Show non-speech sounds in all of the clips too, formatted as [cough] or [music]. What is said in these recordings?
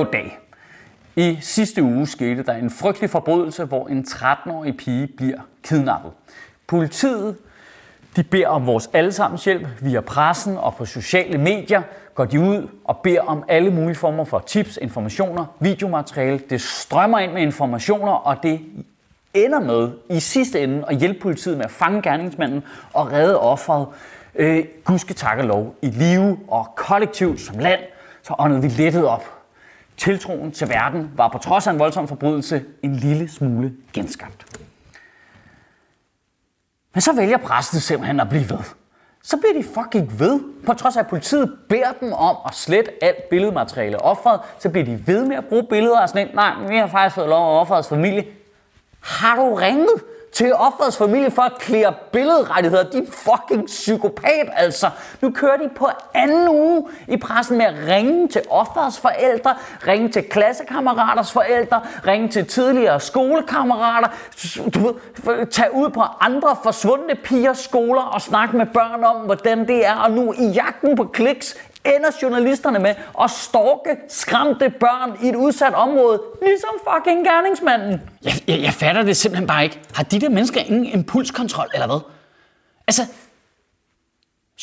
Goddag. I sidste uge skete der en frygtelig forbrydelse, hvor en 13-årig pige bliver kidnappet. Politiet de beder om vores allesammens hjælp via pressen og på sociale medier. Går de ud og beder om alle mulige former for tips, informationer, videomateriale. Det strømmer ind med informationer, og det ender med i sidste ende at hjælpe politiet med at fange gerningsmanden og redde offeret. Øh, Gud skal takke lov i live og kollektivt som land, så åndede vi lettet op Tiltroen til verden var på trods af en voldsom forbrydelse en lille smule genskabt. Men så vælger præsten simpelthen at blive ved. Så bliver de fucking ved. På trods af at politiet beder dem om at slette alt billedmateriale offeret, så bliver de ved med at bruge billeder og sådan en. nej, vi har faktisk fået lov af offerets familie. Har du ringet til offerets familie for at klære billedrettigheder. De fucking psykopat, altså. Nu kører de på anden uge i pressen med at ringe til offerets forældre, ringe til klassekammeraters forældre, ringe til tidligere skolekammerater, du ved, tage ud på andre forsvundne pigers skoler og snakke med børn om, hvordan det er. Og nu i jagten på kliks ender journalisterne med at stalke skræmte børn i et udsat område, ligesom fucking gerningsmanden. Jeg, jeg, jeg fatter det simpelthen bare ikke. Har de der mennesker ingen impulskontrol, eller hvad? Altså,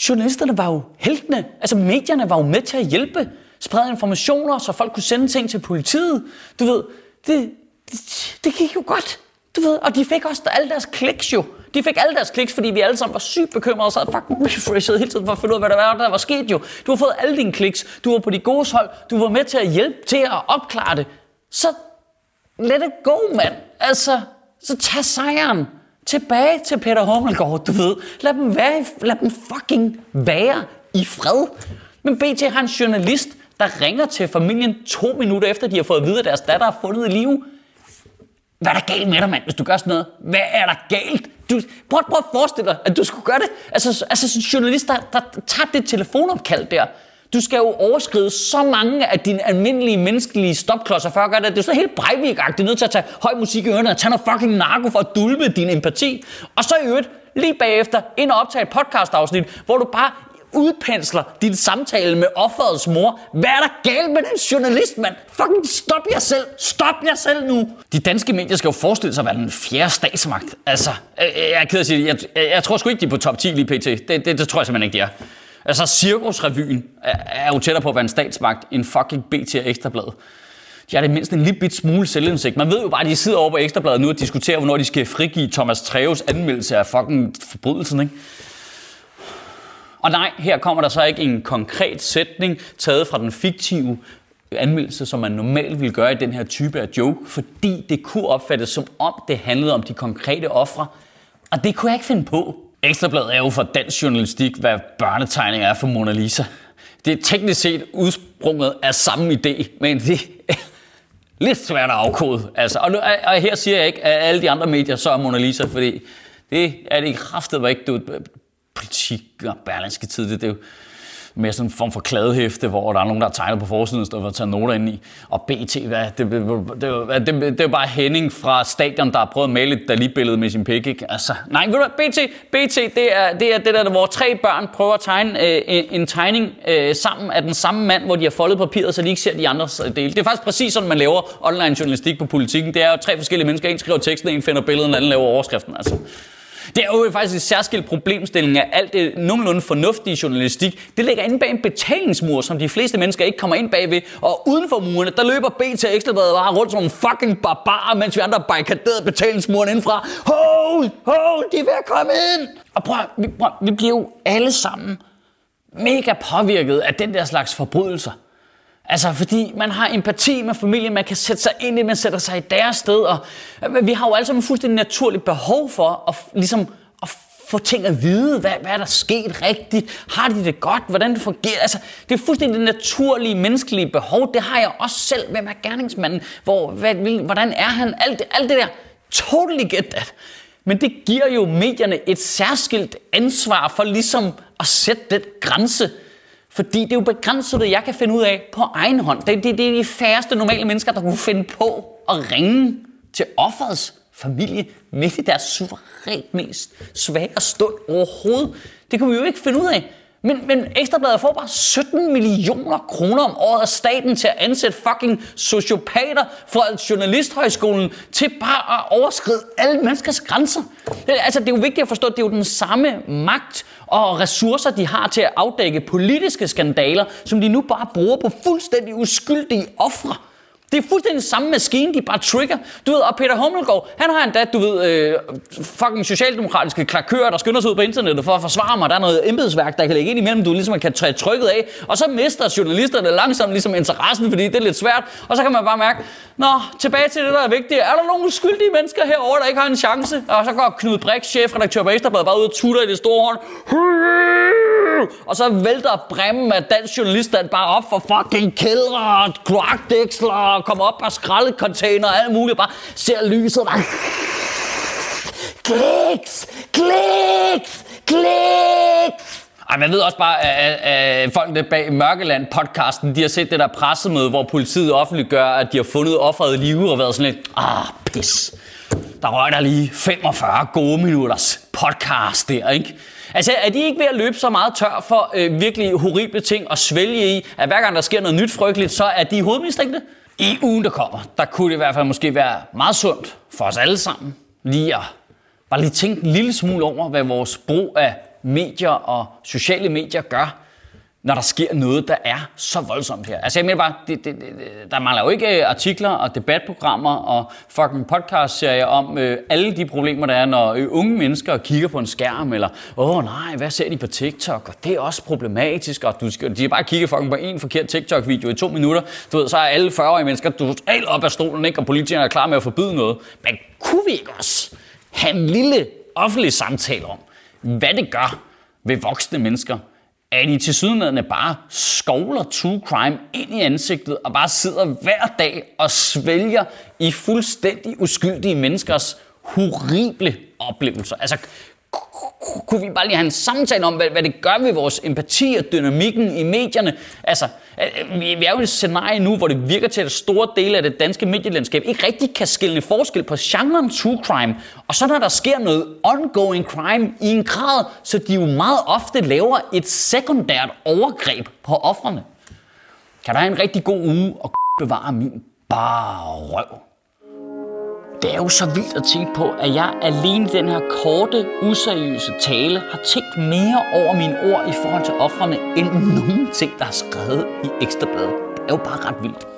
journalisterne var jo heltene. Altså, medierne var jo med til at hjælpe, sprede informationer, så folk kunne sende ting til politiet. Du ved, det, det, det gik jo godt. Du ved, og de fik også alle deres kliks jo. De fik alle deres kliks, fordi vi alle sammen var sygt bekymrede og sad fucking [laughs] refreshed hele tiden for at finde ud af, hvad der var, der var sket jo. Du har fået alle dine kliks. Du var på de gode hold. Du var med til at hjælpe til at opklare det. Så let it go, mand. Altså, så tag sejren tilbage til Peter Hummelgaard, du ved. Lad dem, være, lad dem fucking være i fred. Men BT har en journalist, der ringer til familien to minutter efter, de har fået at vide, at deres datter er fundet i live. Hvad er der galt med dig, mand, hvis du gør sådan noget? Hvad er der galt? Du, prøv, prøv at forestille dig, at du skulle gøre det. Altså, altså en journalist, der, der tager det telefonopkald der. Du skal jo overskride så mange af dine almindelige menneskelige stopklodser for at gøre det. Det er så helt breivik Du er nødt til at tage høj musik i ørerne og tage noget fucking narko for at dulme din empati. Og så i øvrigt, lige bagefter, ind og optage et podcast-afsnit, hvor du bare udpensler din samtale med offerets mor. Hvad er der galt med den journalist, mand? Fucking stop jer selv. Stop jer selv nu. De danske medier skal jo forestille sig at være den fjerde statsmagt. Altså, øh, øh, jeg er ked af at sige Jeg, jeg, jeg tror sgu ikke, de er på top 10 lige pt. Det, det, det tror jeg simpelthen ikke, de er. Altså, Cirkusrevyen er, er jo tættere på at være en statsmagt end fucking BT og Ekstrabladet. De har det mindst en lille bit smule selvindsigt. Man ved jo bare, at de sidder over på Ekstrabladet nu og diskuterer, hvornår de skal frigive Thomas Treves anmeldelse af fucking forbrydelsen, ikke? Og nej, her kommer der så ikke en konkret sætning taget fra den fiktive anmeldelse, som man normalt ville gøre i den her type af joke, fordi det kunne opfattes som om det handlede om de konkrete ofre. Og det kunne jeg ikke finde på. Ekstrabladet er jo for dansk journalistik, hvad børnetegninger er for Mona Lisa. Det er teknisk set udsprunget af samme idé, men det er lidt svært at afkode. Altså, og, nu, og her siger jeg ikke, at alle de andre medier så er Mona Lisa, fordi det er det i kraftet ikke. Du, politik og berlinske tid, det, det er jo mere sådan en form for kladehæfte, hvor der er nogen, der har tegnet på forsiden, og for at tage noter ind i. Og BT, hvad, det, det, det, det, det, det er jo bare Henning fra stadion, der har prøvet at male et Dali-billede med sin pik, ikke? Altså, nej, ved du BT, BT, det er, det er det der, hvor tre børn prøver at tegne øh, en, en tegning øh, sammen af den samme mand, hvor de har foldet papiret, så de ikke ser de andres øh, dele. Det er faktisk præcis sådan, man laver online journalistik på politikken. Det er jo tre forskellige mennesker, en skriver teksten, en finder billedet, en anden laver overskriften, altså. Det er jo faktisk en særskilt problemstilling at alt det nogenlunde fornuftige journalistik. Det ligger inde bag en betalingsmur, som de fleste mennesker ikke kommer ind bagved. Og uden for murene, der løber BT Ekstrabladet bare rundt som en fucking barbarer, mens vi andre barrikaderede betalingsmuren indfra. Hold, hold, de er ved at komme ind! Og prøv, vi, prøv, vi bliver jo alle sammen mega påvirket af den der slags forbrydelser. Altså, fordi man har empati med familien, man kan sætte sig ind i, man sætter sig i deres sted, og øh, vi har jo alle sammen fuldstændig naturligt behov for at, ligesom, at få ting at vide. Hvad, hvad er der sket rigtigt? Har de det godt? Hvordan det fungerer? Altså, det er fuldstændig naturlige menneskelige behov. Det har jeg også selv. Hvem er gerningsmanden? Hvor, hvad, hvordan er han? Alt, alt det der. Totally get that. Men det giver jo medierne et særskilt ansvar for ligesom at sætte den grænse. Fordi det er jo begrænset, det jeg kan finde ud af på egen hånd. Det, det, det er de færreste normale mennesker, der kunne finde på at ringe til offerets familie midt i deres suverænt mest svære stund overhovedet. Det kunne vi jo ikke finde ud af. Men, men Ekstrabladet får bare 17 millioner kroner om året af staten til at ansætte fucking sociopater fra Journalisthøjskolen til bare at overskride alle menneskers grænser. Det, altså, det er jo vigtigt at forstå, at det er jo den samme magt og ressourcer, de har til at afdække politiske skandaler, som de nu bare bruger på fuldstændig uskyldige ofre. Det er fuldstændig samme maskine, de bare trigger. Du ved, og Peter Hummelgaard, han har endda, du ved, øh, fucking socialdemokratiske klakører, der skynder sig ud på internettet for at forsvare mig. Der er noget embedsværk, der kan lægge ind imellem, du ligesom kan træde trykket af. Og så mister journalisterne langsomt ligesom interessen, fordi det er lidt svært. Og så kan man bare mærke, nå, tilbage til det, der er vigtigt. Er der nogle uskyldige mennesker herovre, der ikke har en chance? Og så går Knud Brix, chefredaktør på Ekstrabladet, bare ud og tutter i det store horn. Hm. Og så vælter bremmen af dansk journalister bare op for fucking kældre, kloakdæksler, og kommer op af skraldecontainer og alt muligt, bare ser lyset, bare... Kliks! Kliks! Kliks! Ej, man ved også bare, at, at folkene bag Mørkeland-podcasten, de har set det der pressemøde, hvor politiet offentliggør, at de har fundet offeret i live og været sådan lidt, ah, pis. Der røg der lige 45 gode minutters podcast der, ikke? Altså, er de ikke ved at løbe så meget tør for øh, virkelig horrible ting at svælge i, at hver gang der sker noget nyt frygteligt, så er de hovedmistænkte? I ugen, der kommer, der kunne det i hvert fald måske være meget sundt for os alle sammen lige at bare lige tænke en lille smule over, hvad vores brug af medier og sociale medier gør når der sker noget, der er så voldsomt her. Altså jeg mener bare, det, det, det, der mangler jo ikke øh, artikler og debatprogrammer og fucking podcast-serier om øh, alle de problemer, der er, når øh, unge mennesker kigger på en skærm, eller åh nej, hvad ser de på TikTok, og det er også problematisk, og du skal, de har bare kigget fucking på en forkert TikTok-video i to minutter, du ved, så er alle 40-årige mennesker du op af stolen, ikke? og politikerne er klar med at forbyde noget. Men kunne vi ikke også have en lille offentlig samtale om, hvad det gør ved voksne mennesker, at I til sydenlædende bare skovler true crime ind i ansigtet og bare sidder hver dag og svælger i fuldstændig uskyldige menneskers horrible oplevelser. Altså, kunne vi bare lige have en samtale om, hvad, hvad det gør ved vores empati og dynamikken i medierne? Altså, øh, vi er jo i et scenarie nu, hvor det virker til, at store dele af det danske medielandskab ikke rigtig kan skille forskel på genren true crime, og så når der sker noget ongoing crime i en grad, så de jo meget ofte laver et sekundært overgreb på offrene. Kan der have en rigtig god uge og bevare min bare røv? Det er jo så vildt at tænke på, at jeg alene i den her korte, useriøse tale har tænkt mere over mine ord i forhold til offrene, end nogen ting, der er skrevet i Ekstrabladet. Det er jo bare ret vildt.